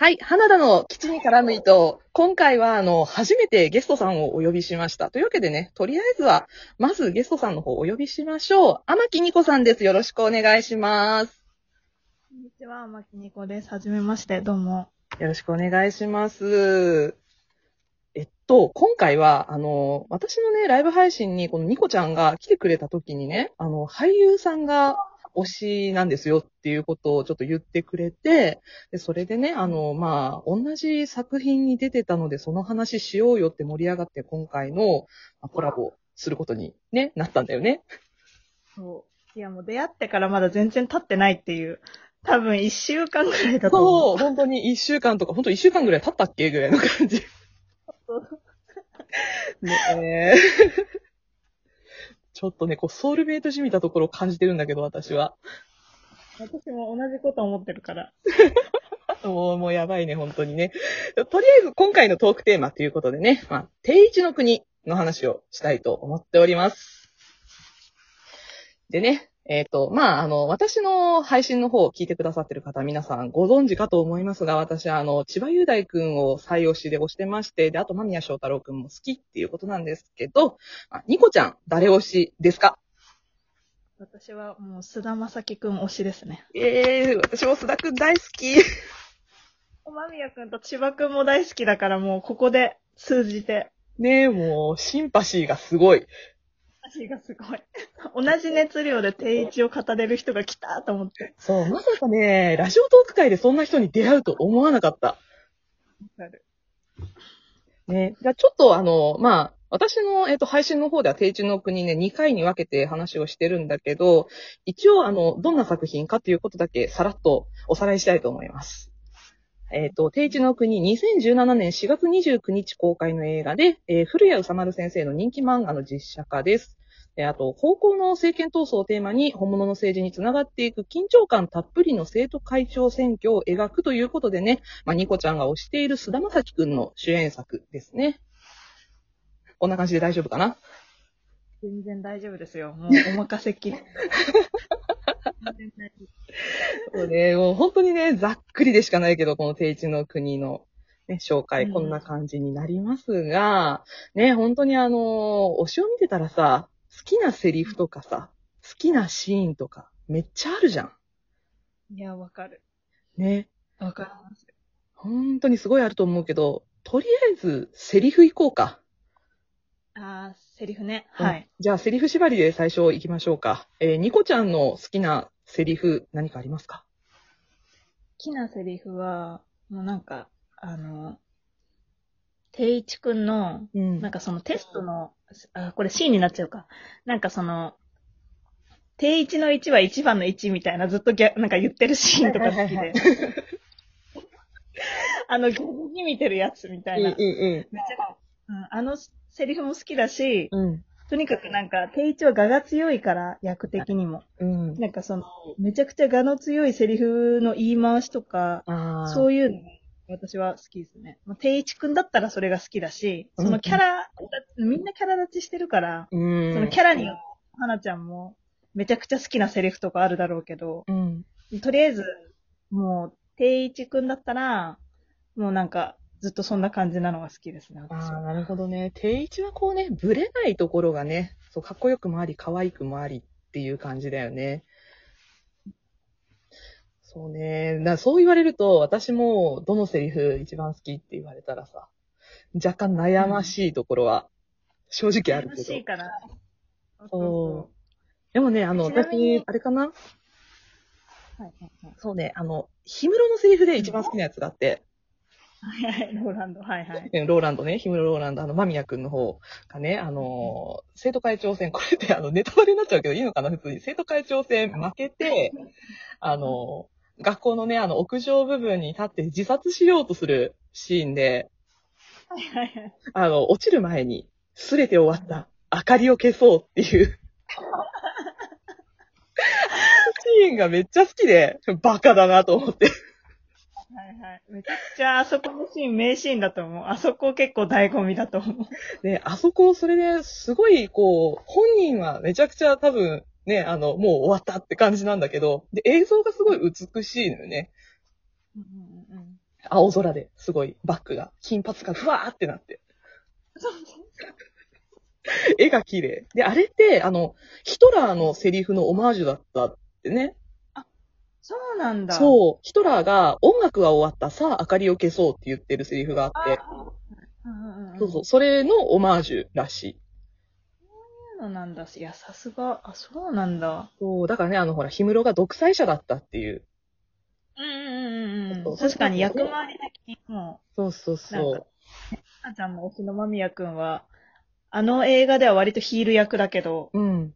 はい、花田の基地に絡む糸。今回は、あの、初めてゲストさんをお呼びしました。というわけでね、とりあえずは、まずゲストさんの方をお呼びしましょう。天木ニコさんです。よろしくお願いします。こんにちは、まきにこです。はじめまして、どうも。よろしくお願いします。えっと、今回は、あの、私のね、ライブ配信に、このニコちゃんが来てくれた時にね、あの、俳優さんが推しなんですよっていうことをちょっと言ってくれて、で、それでね、あの、まあ、同じ作品に出てたので、その話しようよって盛り上がって、今回のまあコラボすることにね、なったんだよね。そう。いや、もう出会ってからまだ全然経ってないっていう。多分一週間ぐらいだと思う。そう、本当に一週間とか、本当一週間ぐらい経ったっけぐらいの感じ。ねえ。ちょっとね、こう、ソウルメイトじみたところを感じてるんだけど、私は。私も同じこと思ってるから。もう、もうやばいね、本当にね。とりあえず、今回のトークテーマということでね、まあ、定一の国の話をしたいと思っております。でね、えっ、と、まあ、あの、私の配信の方を聞いてくださってる方、皆さんご存知かと思いますが、私は、あの、千葉雄大くんを最推しで推してまして、で、あと、間宮祥太郎くんも好きっていうことなんですけど、まあ、ニコちゃん、誰推しですか？私はもう菅田正樹くん推しですね。ええー、私も須田くん大好き。間宮くんと千葉くんも大好きだからもうここで通じて。ねえ、もう、シンパシーがすごい。私がすごい。同じ熱量で定位置を語れる人が来たと思って。そう、まさかね、ラジオトーク会でそんな人に出会うと思わなかった。ね。じゃあちょっとあの、まあ、私の、えっと、配信の方では定地の国ね、2回に分けて話をしてるんだけど、一応あの、どんな作品かということだけさらっとおさらいしたいと思います。えっ、と、定地の国2017年4月29日公開の映画で、えー古谷宇佐丸先生の人気漫画の実写化です。えーあと、高校の政権闘争をテーマに本物の政治につながっていく緊張感たっぷりの生徒会長選挙を描くということでね、まあ、ニコちゃんが推している菅田将暉くんの主演作ですね。こんな感じで大丈夫かな？全然大丈夫ですよ。もうお任せき そうね、もう本当にね、ざっくりでしかないけど、この定一の国の、ね、紹介、うんこんな感じになりますが、ね、本当にあの、推しを見てたらさ、好きなセリフとかさ、好きなシーンとか、めっちゃあるじゃん。いや、わかる。ね。わかります。本当にすごいあると思うけど、とりあえず、セリフ行こうか。あー、セリフね。うんはい。じゃあ、セリフ縛りで最初行きましょうか。えーニコちゃんの好きなセリフ、何かありますか？好きなセリフは、もうなんか、あの、定一くんの、うんなんかそのテストの、あ、これ C になっちゃうか。なんかその、定一の1は1番の1みたいなずっとギャなんか言ってるシーンとか好きで。あの、ギャグに見てるやつみたいな。うんめっちゃ、うん、あのセリフも好きだし、うん。うん。とにかくなんか、定一は我が強いから、役的にも。うん。なんかその、めちゃくちゃ我の強いセリフの言い回しとか。そういうの、私は好きですね。まあ、定一くんだったらそれが好きだし、そのキャラ、みんなキャラ立ちしてるから、うん。そのキャラに花ちゃんも、めちゃくちゃ好きなセリフとかあるだろうけど、うん。とりあえず、もう、定一くんだったら、もうなんか、ずっとそんな感じなのが好きですね、私ああ、は。なるほどね。定一はこうね、ブレないところがね、そう、かっこよくもあり、可愛くもありっていう感じだよね。そうね。だそう言われると、私も、どのセリフ一番好きって言われたらさ、若干悩ましいところは、正直あるけど楽しい。かな。そうでもね、あの、私、あれかな？はいはいはいそうね、あの、氷室のセリフで一番好きなやつがあって、はいはい、ローランド、はいはい。うんローランドね、氷室ローランド、あの、間宮くんの方がね、あの、生徒会長選、これってあの、ネタバレになっちゃうけどいいのかな？普通に。生徒会長選負けて、あの、学校のね、あの、屋上部分に立って自殺しようとするシーンで、はいはいはい。あの、落ちる前に、すれて終わった、明かりを消そうっていう。シーンがめっちゃ好きで、バカだなと思って。はいはい。めちゃくちゃあそこのシーン、名シーンだと思う。あそこ結構醍醐味だと思う。で、あそこ、それですごい、こう、本人はめちゃくちゃ多分、ね、あの、もう終わったって感じなんだけど、で、映像がすごい美しいのよね。うんうんうん青空で、すごい、バックが、金髪がふわーってなって。絵が綺麗。で、あれって、あの、ヒトラーのセリフのオマージュだったってね。そうなんだ。う。そう、ヒトラーが音楽が終わったさあ明かりを消そうって言ってるセリフがあって。そうそう、それのオマージュらしい。そうなんだし。いや、さすが、あ、そうなんだ。そう、だからね、あの、ほら、氷室が独裁者だったっていう。うんうんうんうん。確かに役回りだけもそうそうそか、あちゃんの推しの間宮くんは、あの映画では割とヒール役だけど、う。うん。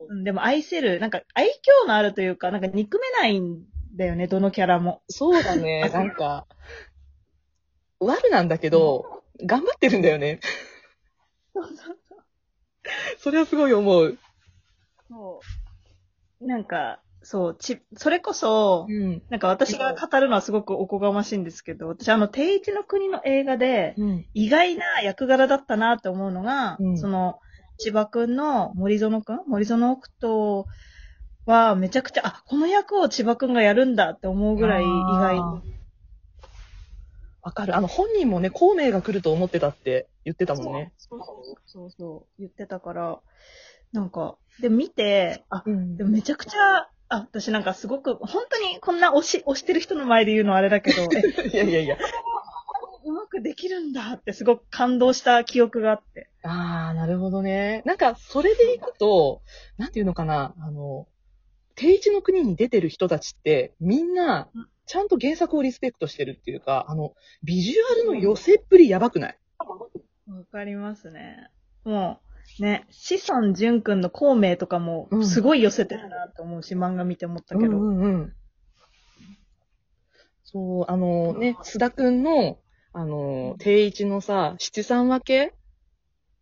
うんでも愛せる、なんか愛嬌のあるというか、なんか憎めないんだよね、どのキャラも。そうだね、なんか、悪なんだけど、頑張ってるんだよね。そうそう それはすごい思う。そう。なんか、そう、ち、それこそ、ん。なんか私が語るのはすごくおこがましいんですけど、私あの、定一の国の映画で、うん。意外な役柄だったなって思うのが、うんその、千葉くんの森園くん？森園奥斗はめちゃくちゃ、あ、この役を千葉くんがやるんだって思うぐらい意外わかる。あの、本人もね、孔明が来ると思ってたって言ってたもんね。そうそうそうそう、言ってたから、なんか、で、見て、あ、うんでもめちゃくちゃ、あ、私なんかすごく、本当にこんな推し、推してる人の前で言うのはあれだけど、いやいやいや。うまくできるんだってすごく感動した記憶があって。ああ、なるほどね。なんか、それでいくと、なんていうのかな、あの、定一の国に出てる人たちって、みんな、ちゃんと原作をリスペクトしてるっていうか、あの、ビジュアルの寄せっぷりやばくない？わかりますね。もう、ね、志尊淳くんの孔明とかもう、んすごい寄せてるなと思うし、漫画見て思ったけど。うんうんうん。そう、あのね、須田くんの、あの、定一のさ、七三分け、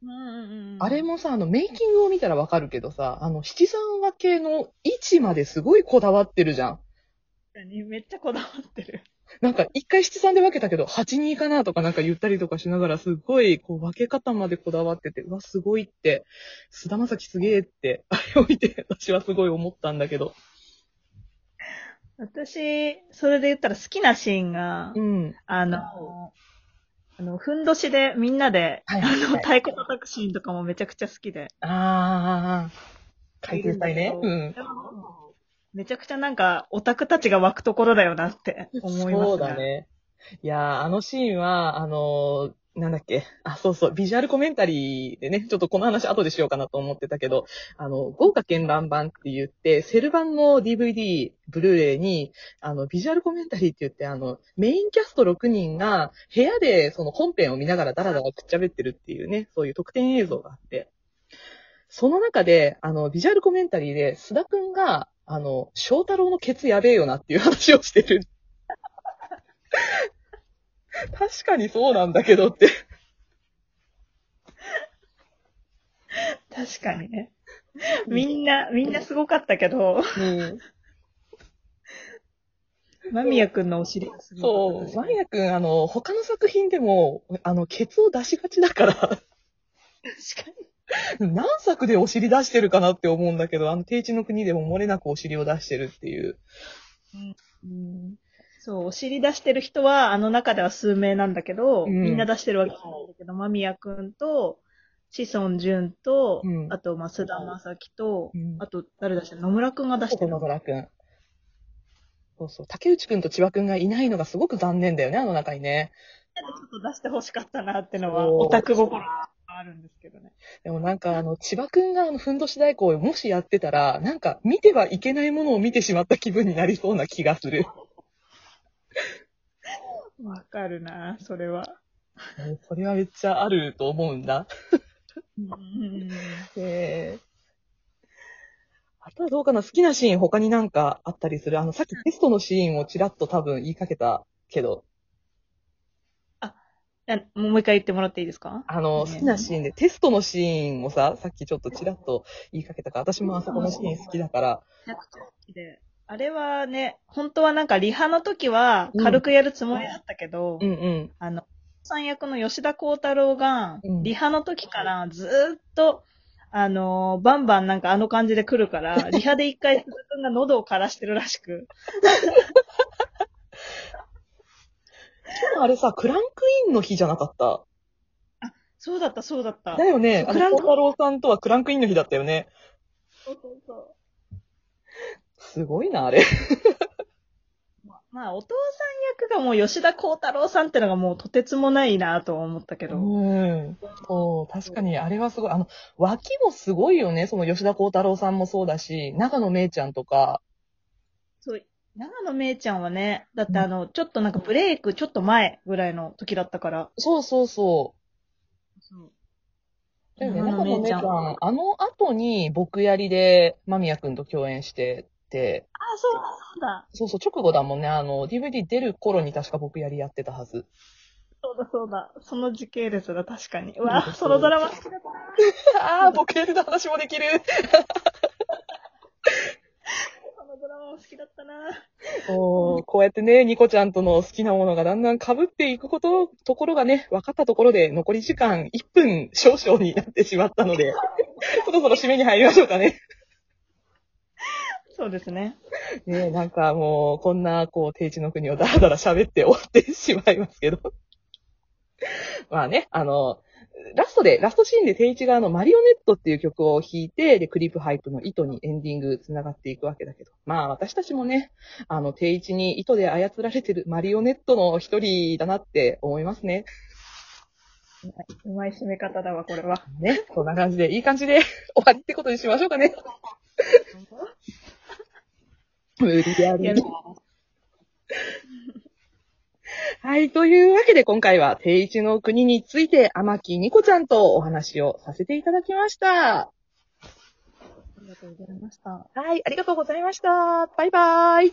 うんうんうんあれもさ、あの、メイキングを見たらわかるけどさ、あの、七三分けの位置まですごいこだわってるじゃん。めっちゃこだわってる。なんか、一回七三で分けたけど、八二かなとかなんか言ったりとかしながら、すごい、こう、分け方までこだわってて、うわ、すごいって、菅田将暉すげえって、あれを見て、私はすごい思ったんだけど。私、それで言ったら好きなシーンが、うん。あの、あの、ふんどしでみんなで、はいはいはいあの、太鼓叩くシーンとかもめちゃくちゃ好きで。ああ、海天祭ね。うん。めちゃくちゃなんか、オタクたちが湧くところだよなって思いますね。そうだ。ね。いやー、あのシーンは、あのーなんだっけ？あ、そうそう、ビジュアルコメンタリーでね、ちょっとこの話後でしようかなと思ってたけど、あの、豪華絢爛版って言って、セル版の DVD、ブルーレイに、あの、ビジュアルコメンタリーって言って、あの、メインキャスト6人が部屋でその本編を見ながらダラダラくっちゃべってるっていうね、そういう特典映像があって、その中で、あの、ビジュアルコメンタリーで、須田くんが、あの、翔太郎のケツやべえよなっていう話をしてる。確かにそうなんだけどって。確かにね。みんな、みんなすごかったけど、うん。間宮くんのお尻がすごそう、かったですマリア君、あの、他の作品でも、あの、ケツを出しがちだから、確かに。何作でお尻出してるかなって思うんだけど、あの、定地の国でも漏れなくお尻を出してるっていう。うんそう、お尻出してる人は、あの中では数名なんだけど、うんみんな出してるわけじゃないんだけど、間宮くんと、志尊淳と、うんあと、まあ、須田正樹と、うんあと、誰出してる野村くんが出してる。野村君。そうそう。竹内くんと千葉くんがいないのがすごく残念だよね、あの中にね。ちょっと出してほしかったなってのは、オタク心があるんですけどね。でもなんか、あの、千葉くんがあの、ふんどし太鼓をもしやってたら、なんか、見てはいけないものを見てしまった気分になりそうな気がする。わかるな、それは。それはめっちゃあると思うんだ。うんへーあとはどうかな好きなシーン他になんかあったりする？あの、さっきテストのシーンをちらっと多分言いかけたけど、あもう一回言ってもらっていいですか？あの、ね好きなシーンで、テストのシーンをさ、さっきちょっとちらっと言いかけたから、私もあそこのシーン好きだから。あれはね、本当はなんかリハの時は軽くやるつもりだったけど、うんうん。あの、さん役の吉田幸太郎が、うんリハの時からずーっと、あのーバンバンなんかあの感じで来るから、リハで一回鈴くんが喉を枯らしてるらしく。あれさ、クランクインの日じゃなかった？そうだった、そうだった。だよね。あの、クランク孝太郎さんとはクランクインの日だったよね。そうそうそう。すごいな、あれ。まあ、お父さん役がもう吉田幸太郎さんってのがもうとてつもないなとは思ったけど。うん。そう、確かに、あれはすごい。あの、脇もすごいよね。その吉田幸太郎さんもそうだし、長野めいちゃんとか。長野めいちゃんはね、だってあの、ちょっとなんかブレイクちょっと前ぐらいの時だったから。そうそうそう。そう。だよね、長長野めいちゃん。あ、ん。あの後に、僕やりで、間宮くんと共演してて、そうだ、そうだ。そうそう、直後だもんね。あの、DVD 出る頃に確か僕やりやってたはず。そうだ、そうだ。その時系列だ、確かに。うわ、そのドラマ好きだった。ああ、僕やりの話もできる。好きだったな。お ーこうやってね、ニコちゃんとの好きなものがだんだん被っていくこと、ところがね、分かったところで残り時間1分少々になってしまったので、そろそろ締めに入りましょうかね。そうですね。ねなんかもう、こんな、こう、定地の国をだらだら喋って終わってしまいますけど。まあね、あの、ラストで、ラストシーンで定一があの、マリオネットっていう曲を弾いて、で、クリープハイプの糸にエンディング繋がっていくわけだけど。まあ、私たちもね、あの、定一に糸で操られてるマリオネットの一人だなって思いますね。うまい締め方だわ、これは。ね、こんな感じで、いい感じで 終わりってことにしましょうかね。無理やり。はい。というわけで今回は定一の国について天木ニコちゃんとお話をさせていただきました。ありがとうございました。はい。ありがとうございました。バイバイ。